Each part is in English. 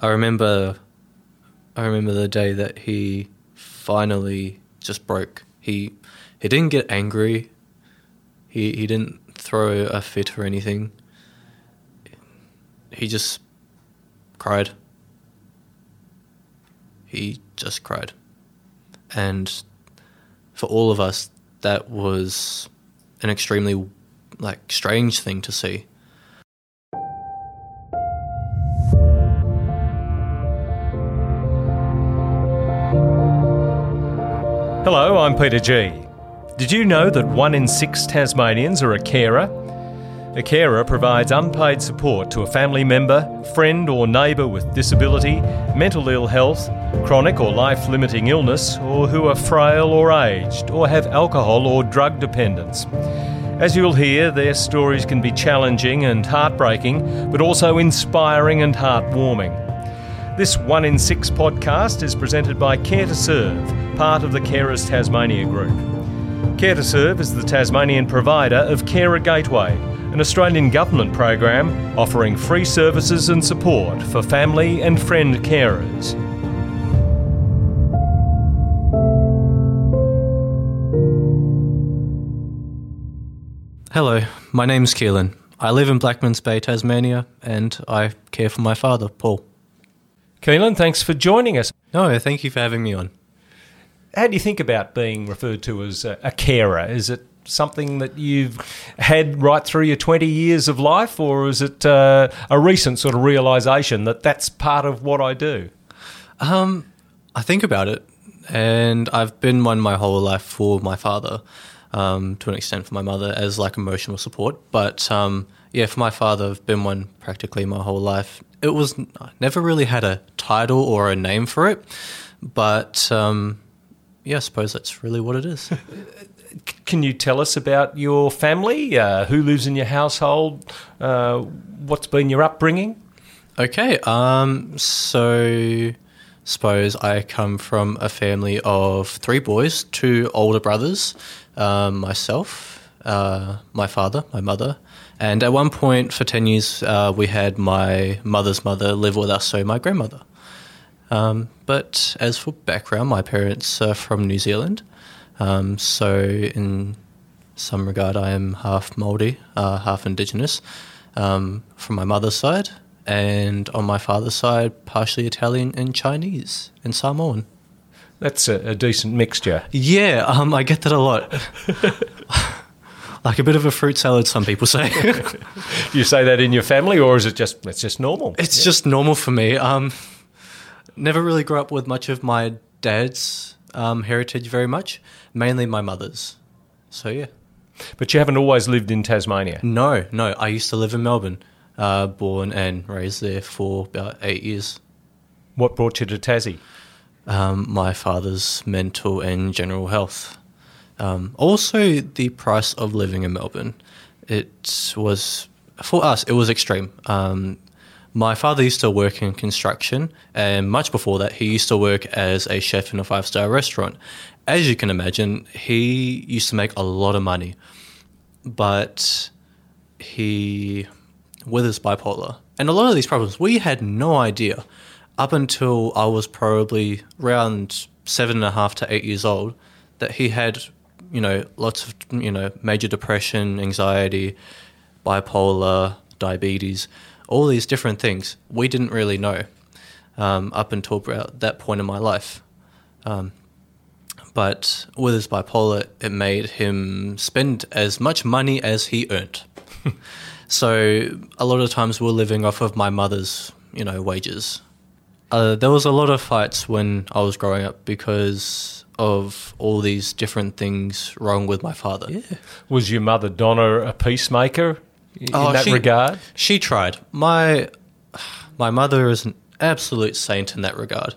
I remember, I remember the day that he finally just broke. He he didn't get angry. He he didn't throw a fit or anything. He just cried. He just cried. And for all of us, that was an extremely like strange thing to see. Hello, I'm Peter Gee. Did you know that one in six Tasmanians are a carer? A carer provides unpaid support to a family member, friend, or neighbour with disability, mental ill health, chronic or life limiting illness, or who are frail or aged, or have alcohol or drug dependence. As you'll hear, their stories can be challenging and heartbreaking, but also inspiring and heartwarming. This One in Six podcast is presented by Care2Serve, part of the Carers Tasmania Group. Care2Serve is the Tasmanian provider of Carer Gateway, an Australian government program offering free services and support for family and friend carers. Hello, my name's Keelan. I live in Blackmans Bay, Tasmania, and I care for my father, Paul. Keelan, thanks for joining us. No, thank you for having me on. How do you think about being referred to as a, a carer? Is it something that you've had right through your 20 years of life, or is it uh, a recent sort of realization that that's part of what I do? Um, I think about it, and I've been one my whole life for my father, um, to an extent for my mother as like emotional support. But um, yeah, for my father, I've been one practically my whole life. It was I never really had a title or a name for it, but um, yeah, I suppose that's really what it is. Can you tell us about your family? Uh, who lives in your household? Uh, what's been your upbringing? Okay, um, so suppose I come from a family of three boys, two older brothers, um, myself, uh, my father, my mother, and at one point for 10 years, uh, we had my mother's mother live with us, so my grandmother. Um, but as for background, my parents are from New Zealand. Um, so, in some regard, I am half Maori, uh, half Indigenous um, from my mother's side, and on my father's side, partially Italian and Chinese and Samoan. That's a, a decent mixture. Yeah, um, I get that a lot. like a bit of a fruit salad, some people say. you say that in your family, or is it just it's just normal? It's yeah. just normal for me. Um, never really grew up with much of my dad's um, heritage very much, mainly my mother's. So yeah. But you haven't always lived in Tasmania. No, no. I used to live in Melbourne, uh, born and raised there for about eight years. What brought you to Tassie? Um, my father's mental and general health. Um, also, the price of living in Melbourne. It was, for us, it was extreme. Um, my father used to work in construction, and much before that, he used to work as a chef in a five star restaurant. As you can imagine, he used to make a lot of money, but he, with his bipolar, and a lot of these problems, we had no idea up until I was probably around seven and a half to eight years old that he had you know, lots of, you know, major depression, anxiety, bipolar, diabetes, all these different things. We didn't really know um, up until that point in my life. Um, but with his bipolar, it made him spend as much money as he earned. so a lot of times we're living off of my mother's, you know, wages. Uh, there was a lot of fights when I was growing up because of all these different things wrong with my father. Yeah. Was your mother Donna a peacemaker in oh, that she, regard? She tried. My my mother is an absolute saint in that regard.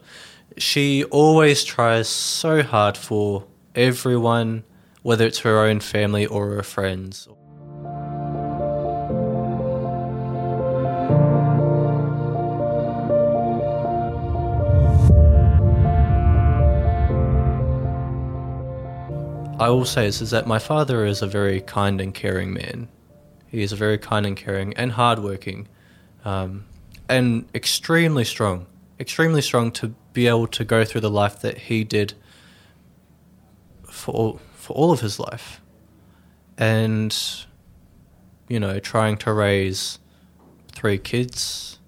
She always tries so hard for everyone, whether it's her own family or her friends. I will say is, is that my father is a very kind and caring man. He is very kind and caring and hardworking. Um, and extremely strong, extremely strong to be able to go through the life that he did for all, for all of his life, and you know, trying to raise three kids,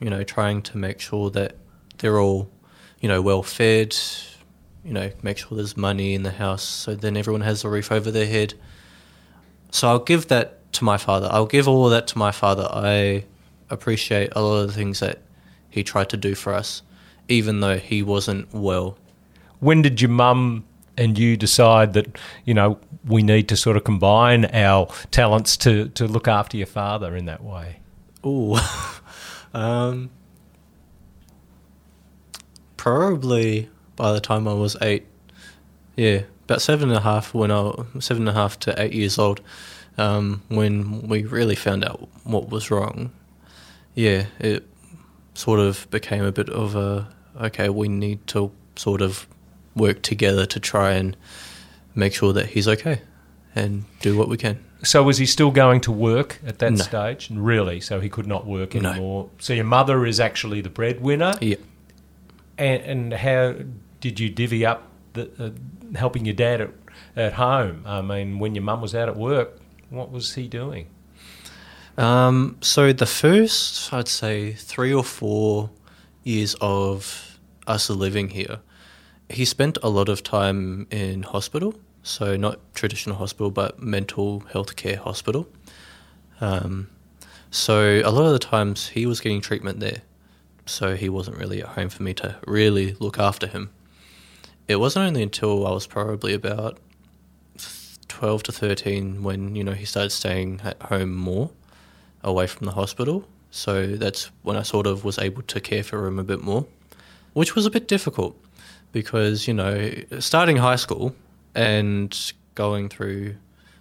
you know, trying to make sure that they're all, you know, well fed, you know, make sure there's money in the house so then everyone has a roof over their head. So I'll give that to my father. I'll give all of that to my father. I appreciate a lot of the things that he tried to do for us, even though he wasn't well. When did your mum and you decide that, you know, we need to sort of combine our talents to, to look after your father in that way? Ooh. um, probably by the time I was eight. Yeah, about seven and a half when I seven and a half to eight years old, um, when we really found out what was wrong. Yeah, it sort of became a bit of a okay. We need to sort of work together to try and make sure that he's okay and do what we can. So was he still going to work at that No. stage? Really? So he could not work No. anymore. So your mother is actually the breadwinner. Yeah. And, and how did you divvy up the, uh, helping your dad at, at home? I mean, when your mum was out at work, what was he doing? Um, so the first, I'd say, three or four years of us living here, he spent a lot of time in hospital. So not traditional hospital, but mental health care hospital. Um, so a lot of the times he was getting treatment there. So he wasn't really at home for me to really look after him. It wasn't only until I was probably about 12 to 13 when, you know, he started staying at home more away from the hospital. So that's when I sort of was able to care for him a bit more, which was a bit difficult because, you know, starting high school and going through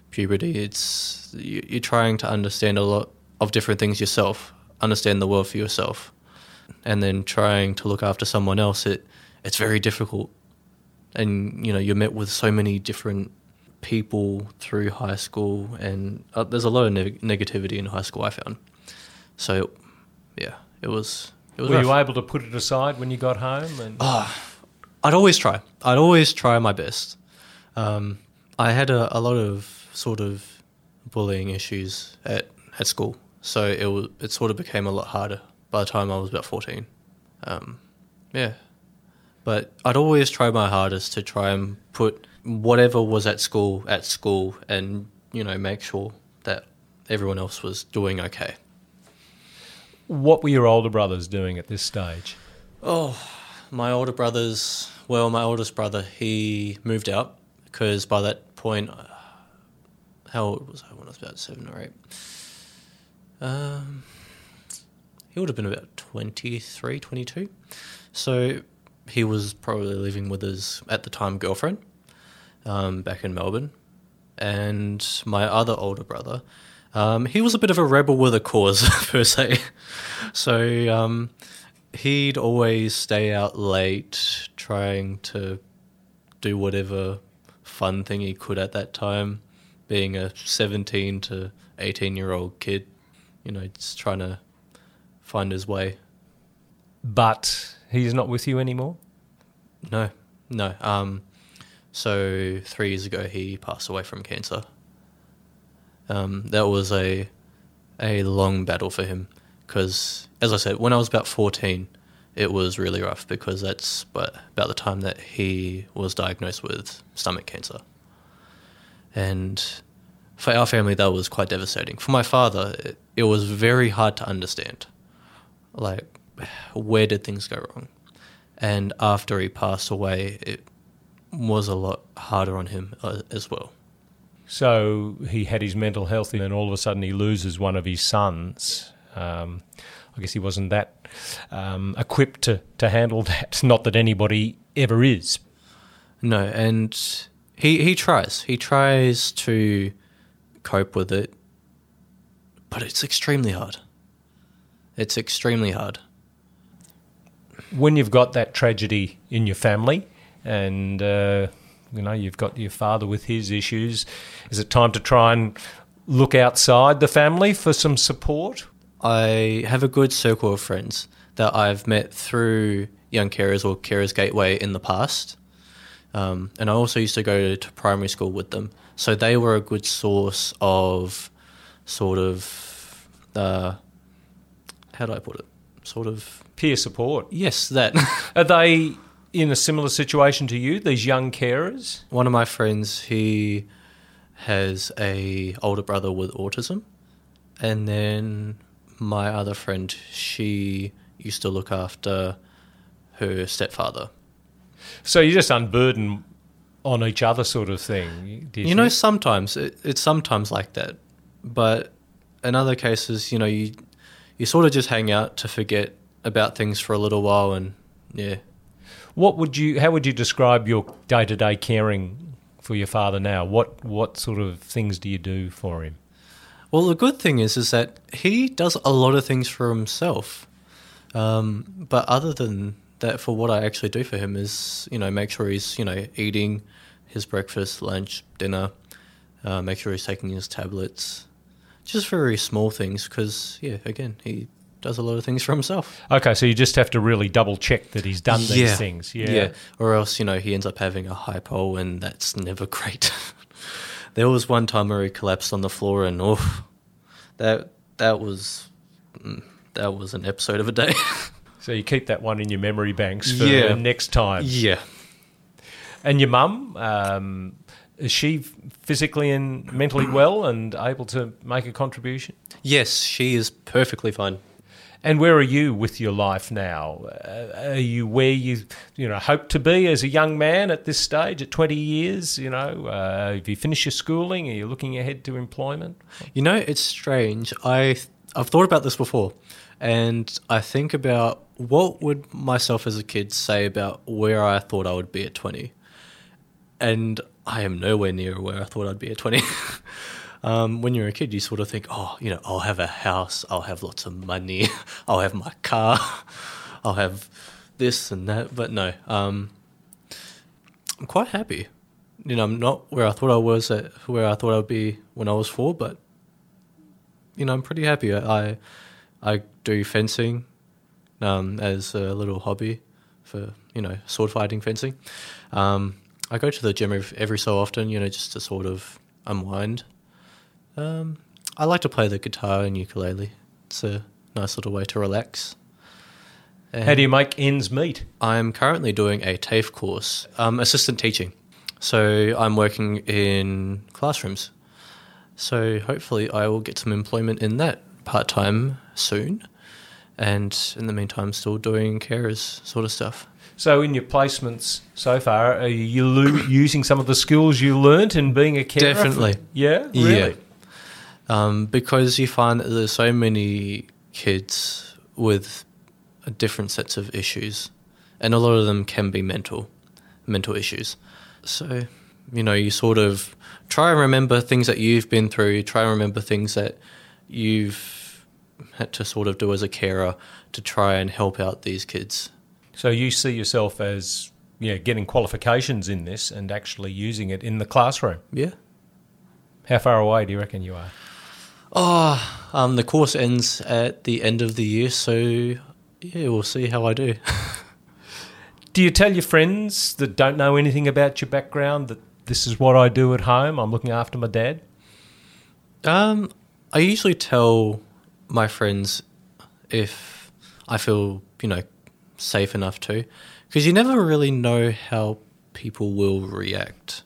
puberty, it's you- you're trying to understand a lot of different things yourself, understand the world for yourself, and then trying to look after someone else. It it's very difficult, and you know you're met with so many different people through high school, and uh, there's a lot of neg- negativity in high school. I found, so yeah, it was. It was Were rough. you able to put it aside when you got home? And I'd always try. I'd always try my best. Um, I had a, a lot of sort of bullying issues at, at school, so it was it sort of became a lot harder by the time I was about fourteen. Um, yeah, but I'd always try my hardest to try and put whatever was at school at school, and you know make sure that everyone else was doing okay. what were your older brothers doing at this stage? Oh, my older brothers. Well, my oldest brother, he moved out because by that point, how old was I when I was about seven or eight? Um, he would have been about 23, 22. So he was probably living with his, at the time, girlfriend um, back in Melbourne. And my other older brother, um, he was a bit of a rebel with a cause, per se. So um, he'd always stay out late trying to do whatever fun thing he could at that time, being a 17 to 18 year old kid, you know, just trying to find his way. But he's not with you anymore? No, no. Um, so three years ago, he passed away from cancer. Um, that was a a long battle for him because, as I said, when I was about fourteen, it was really rough because that's but about the time that he was diagnosed with stomach cancer, and for our family that was quite devastating. For my father, it, it was very hard to understand, like where did things go wrong, and after he passed away, it was a lot harder on him uh, as well. So he had his mental health, and then all of a sudden he loses one of his sons. Um, I guess he wasn't that um, equipped to, to handle that. Not that anybody ever is. No, and he he tries. He tries to cope with it, but it's extremely hard. It's extremely hard. When you've got that tragedy in your family, and uh, you know you've got your father with his issues, is it time to try and look outside the family for some support? I have a good circle of friends that I've met through Young Carers or Carers Gateway in the past. Um, and I also used to go to primary school with them. So they were a good source of sort of, uh, how do I put it? Sort of, Peer support. yes, that. Are they in a similar situation to you, these young carers? One of my friends, he has a older brother with autism. And then my other friend, she used to look after her stepfather. So you just unburden on each other, sort of thing. do You know, sometimes it, it's sometimes like that, but in other cases, you know, you you sort of just hang out to forget about things for a little while, and yeah. What would you? How would you describe your day to day caring for your father now? What what sort of things do you do for him? Well, the good thing is, is that he does a lot of things for himself. Um, but other than that, for what I actually do for him is, you know, make sure he's, you know, eating his breakfast, lunch, dinner, uh, make sure he's taking his tablets, just very small things. Because, yeah, again, he does a lot of things for himself. Okay, so you just have to really double check that he's done these Yeah. things. Yeah. Or else, you know, he ends up having a hypo, and that's never great. there was one time where he collapsed on the floor, and oh, that that was mm, that was an episode of a day. So you keep that one in your memory banks for Yeah. next time. yeah. And your mum, um, is she physically and mentally well and able to make a contribution? Yes, she is perfectly fine. And where are you with your life now? Uh, are you where you you know hope to be as a young man at this stage at twenty years? You know, uh, have you finished your schooling? Are you looking ahead to employment? You know, it's strange. I I've thought about this before, and I think about what would myself as a kid say about where I thought I would be at twenty, and I am nowhere near where I thought I'd be at twenty. um, when you're a kid, you sort of think, oh, you know, I'll have a house, I'll have lots of money, I'll have my car, I'll have this and that. But no, um, I'm quite happy. You know, I'm not where I thought I was at where I thought I'd be when I was four, but you know, I'm pretty happy. I I do fencing um, as a little hobby for you know sword fighting fencing. Um, I go to the gym every, every so often, you know, just to sort of unwind. Um, I like to play the guitar and ukulele. It's a nice little way to relax. How do you make ends meet? I'm currently doing a TAFE course, um, assistant teaching. So I'm working in classrooms. So hopefully I will get some employment in that part time soon. And in the meantime, still doing carers sort of stuff. So, in your placements so far, are you lo- using some of the skills you learnt in being a carer? Definitely. Yeah, Yeah. really. Um, because you find that there's so many kids with different sets of issues, and a lot of them can be mental, mental issues. So, you know, you sort of try and remember things that you've been through. You try and remember things that you've had to sort of do as a carer to try and help out these kids. So you see yourself as yeah, getting qualifications in this and actually using it in the classroom. Yeah. How far away do you reckon you are? Oh, um, the course ends at the end of the year, so yeah, we'll see how I do. Do you tell your friends that don't know anything about your background that this is what I do at home? I'm looking after my dad. Um, I usually tell my friends if I feel, you know, safe enough to, because you never really know how people will react.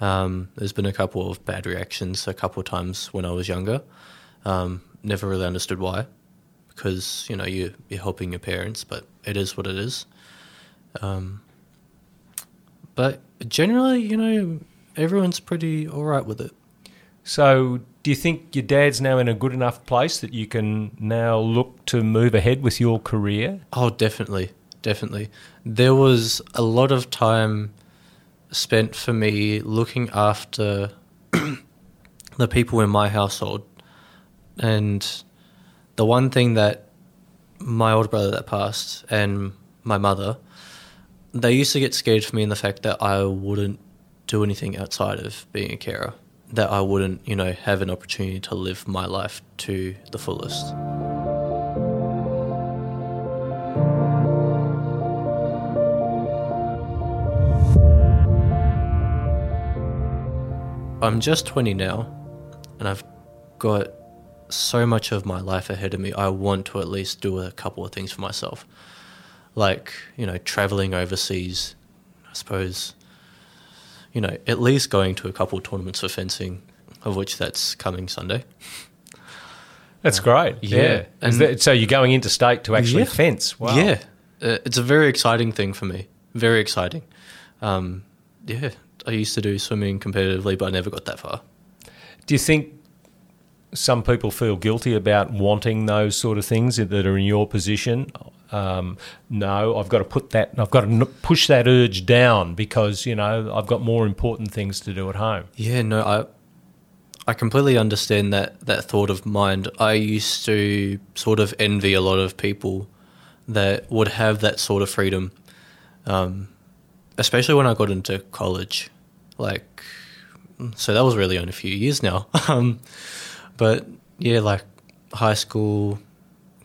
Um, there's been a couple of bad reactions a couple of times when I was younger. Um, never really understood why, because you know you you're helping your parents, but it is what it is. Um, but generally, you know, everyone's pretty all right with it. So, do you think your dad's now in a good enough place that you can now look to move ahead with your career? Oh, definitely, definitely. There was a lot of time spent for me looking after the people in my household, and the one thing that my older brother that passed and my mother, they used to get scared for me in the fact that I wouldn't do anything outside of being a carer. that I wouldn't, you know, have an opportunity to live my life to the fullest. I'm just 20 now, and I've got so much of my life ahead of me. I want to at least do a couple of things for myself, like you know, traveling overseas. I suppose, you know, at least going to a couple of tournaments for fencing, of which that's coming Sunday. That's great. Yeah. yeah. And- that, so you're going interstate to actually Yeah. fence? Wow. Yeah, uh, it's a very exciting thing for me. Very exciting. Um, yeah, I used to do swimming competitively, but I never got that far. Do you think some people feel guilty about wanting those sort of things that are in your position? Um, no, I've got to put that. I've got to push that urge down because you know I've got more important things to do at home. Yeah, no, I I completely understand that that thought of mind. I used to sort of envy a lot of people that would have that sort of freedom, um, especially when I got into college. Like, so that was really only a few years now. um, but yeah, like high school,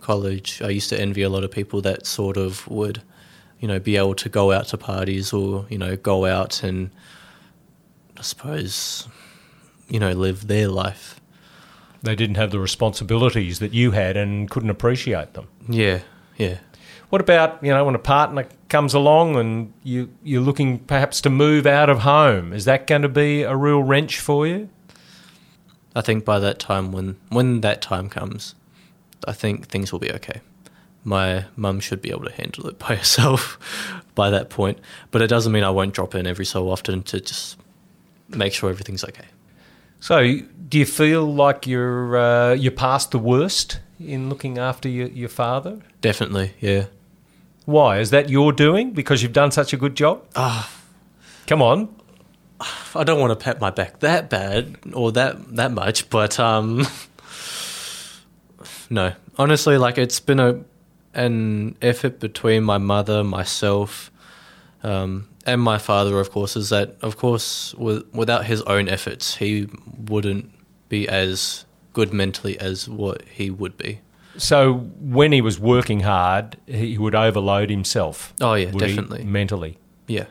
college, I used to envy a lot of people that sort of would, you know, be able to go out to parties or you know go out and I suppose you know, live their life. They didn't have the responsibilities that you had and couldn't appreciate them. Yeah, yeah. What about you know when a partner comes along and you you're looking perhaps to move out of home? Is that going to be a real wrench for you? I think by that time, when when that time comes, I think things will be okay. My mum should be able to handle it by herself by that point, but it doesn't mean I won't drop in every so often to just make sure everything's okay. So, do you feel like you're uh, you're past the worst in looking after your, your father? Definitely, yeah. Why is that your doing? Because you've done such a good job. Ah, Come on, I don't want to pat my back that bad or that that much, but um, no. Honestly, like it's been a an effort between my mother, myself, um, and my father. Of course, is that of course with, without his own efforts, he wouldn't be as good mentally as what he would be. So when he was working hard, he would overload himself. Oh yeah, would he, definitely. mentally. Yeah,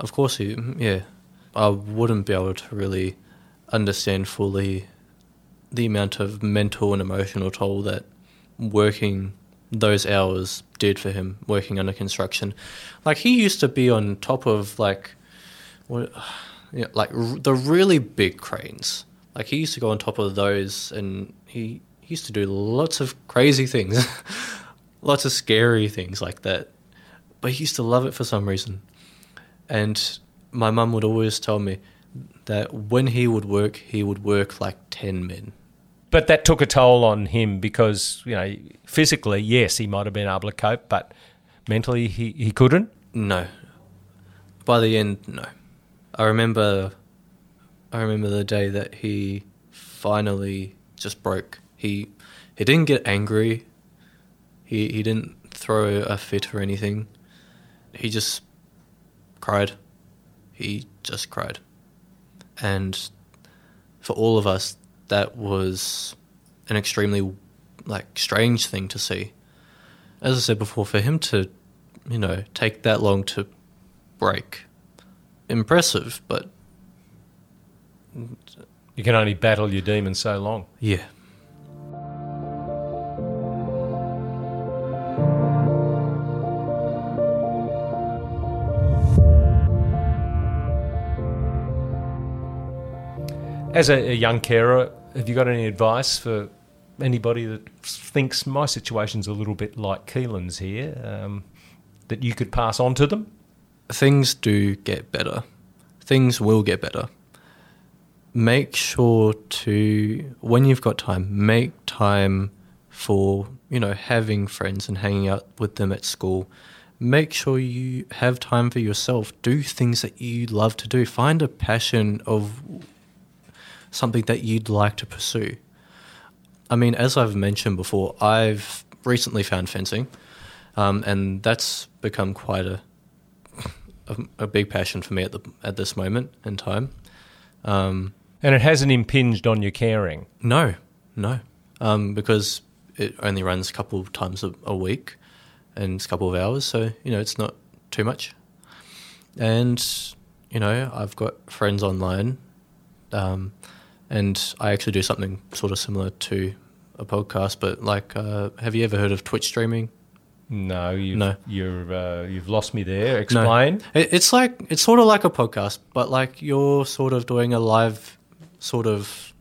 of course he. Yeah, I wouldn't be able to really understand fully the amount of mental and emotional toll that working those hours did for him. Working under construction, like he used to be on top of like, what, yeah, like r- the really big cranes. Like he used to go on top of those, and he used to do lots of crazy things, lots of scary things like that. But he used to love it for some reason. And my mum would always tell me that when he would work, he would work like 10 men. But that took a toll on him because you know physically, yes, he might have been able to cope, but mentally, he, he couldn't. No. By the end, no. I remember I remember the day that he finally just broke. He he didn't get angry. He he didn't throw a fit or anything. He just cried. He just cried. And for all of us that was an extremely like strange thing to see. As I said before, for him to, you know, take that long to break, impressive, but You can only battle your demons so long. yeah. As a, a young carer, have you got any advice for anybody that thinks my situation's a little bit like Keelan's here um, that you could pass on to them? things do get better. Things will get better. Make sure to, when you've got time, make time for, you know, having friends and hanging out with them at school. Make sure you have time for yourself. Do things that you love to do. Find a passion of something that you'd like to pursue. I mean, as I've mentioned before, I've recently found fencing, um, and that's become quite a a, a big passion for me at the at this moment in time. Um, And it hasn't impinged on your caring. No, no, um, because it only runs a couple of times a, a week and it's a couple of hours, so you know it's not too much. And you know, I've got friends online, um, and I actually do something sort of similar to a podcast. But like, uh, have you ever heard of Twitch streaming? No, you've, No. You're, uh, you've lost me there. Explain. It, it's like it's sort of like a podcast, but like you're sort of doing a live sort of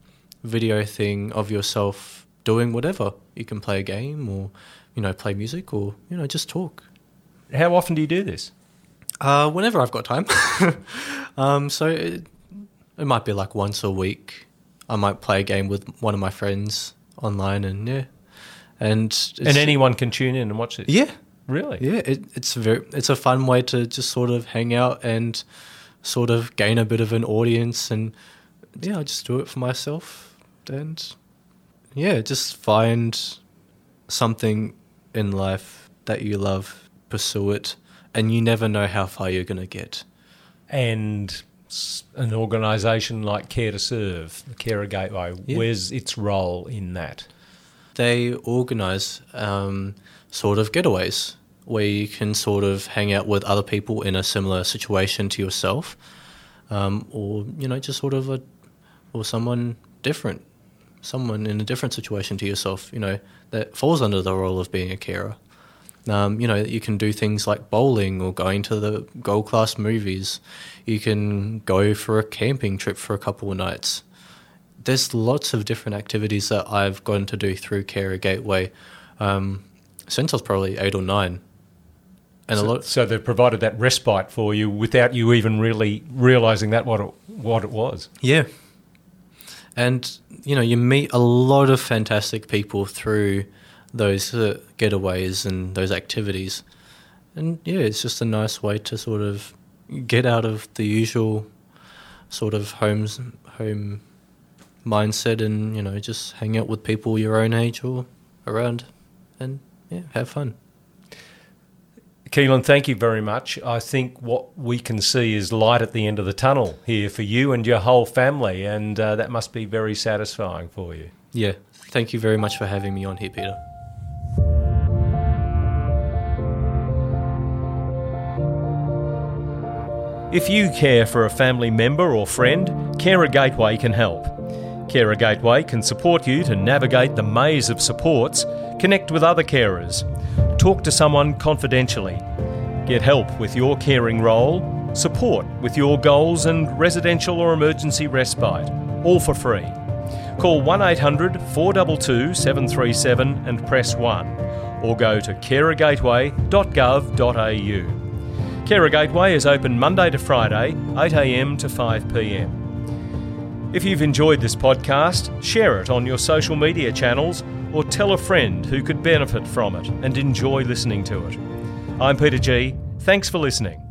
video thing of yourself doing whatever. You can play a game, or you know, play music, or you know, just talk. How often do you do this? Uh, whenever I've got time. um, so it, it might be like once a week. I might play a game with one of my friends online, and yeah, and and anyone can tune in and watch it. yeah, Really? yeah, it, it's very it's a fun way to just sort of hang out and sort of gain a bit of an audience, and yeah, I just do it for myself, and yeah, just find something in life that you love, pursue it, and you never know how far you're gonna get. And an organisation like Care2Serve, the Carer Gateway, Yeah. where's its role in that? they organize um, sort of getaways where you can sort of hang out with other people in a similar situation to yourself, um, or you know, just sort of a or someone different, someone in a different situation to yourself. You know, that falls under the role of being a carer. Um, you know, you can do things like bowling or going to the gold class movies. You can go for a camping trip for a couple of nights there's lots of different activities that I've gotten to do through Carer Gateway um, since I was probably eight or nine. And so, a lot, so they've provided that respite for you without you even really realising that what it, what it was. yeah. And you know, you meet a lot of fantastic people through those uh, getaways and those activities, and yeah, it's just a nice way to sort of get out of the usual sort of homes home mindset and you know just hang out with people your own age or around and yeah have fun Keelan, thank you very much. I think what we can see is light at the end of the tunnel here for you and your whole family, and uh, that must be very satisfying for you. yeah thank you very much for having me on here peter If you care for a family member or friend, Carer Gateway can help. Carer Gateway can support you to navigate the maze of supports, connect with other carers, talk to someone confidentially, get help with your caring role, support with your goals and residential or emergency respite, all for free. Call 1 800 422 737 and press 1, or go to carergateway.gov.au. Carer Gateway is open Monday to Friday, 8am to 5pm. If you've enjoyed this podcast, share it on your social media channels or tell a friend who could benefit from it and enjoy listening to it. I'm Peter Gee. Thanks for listening.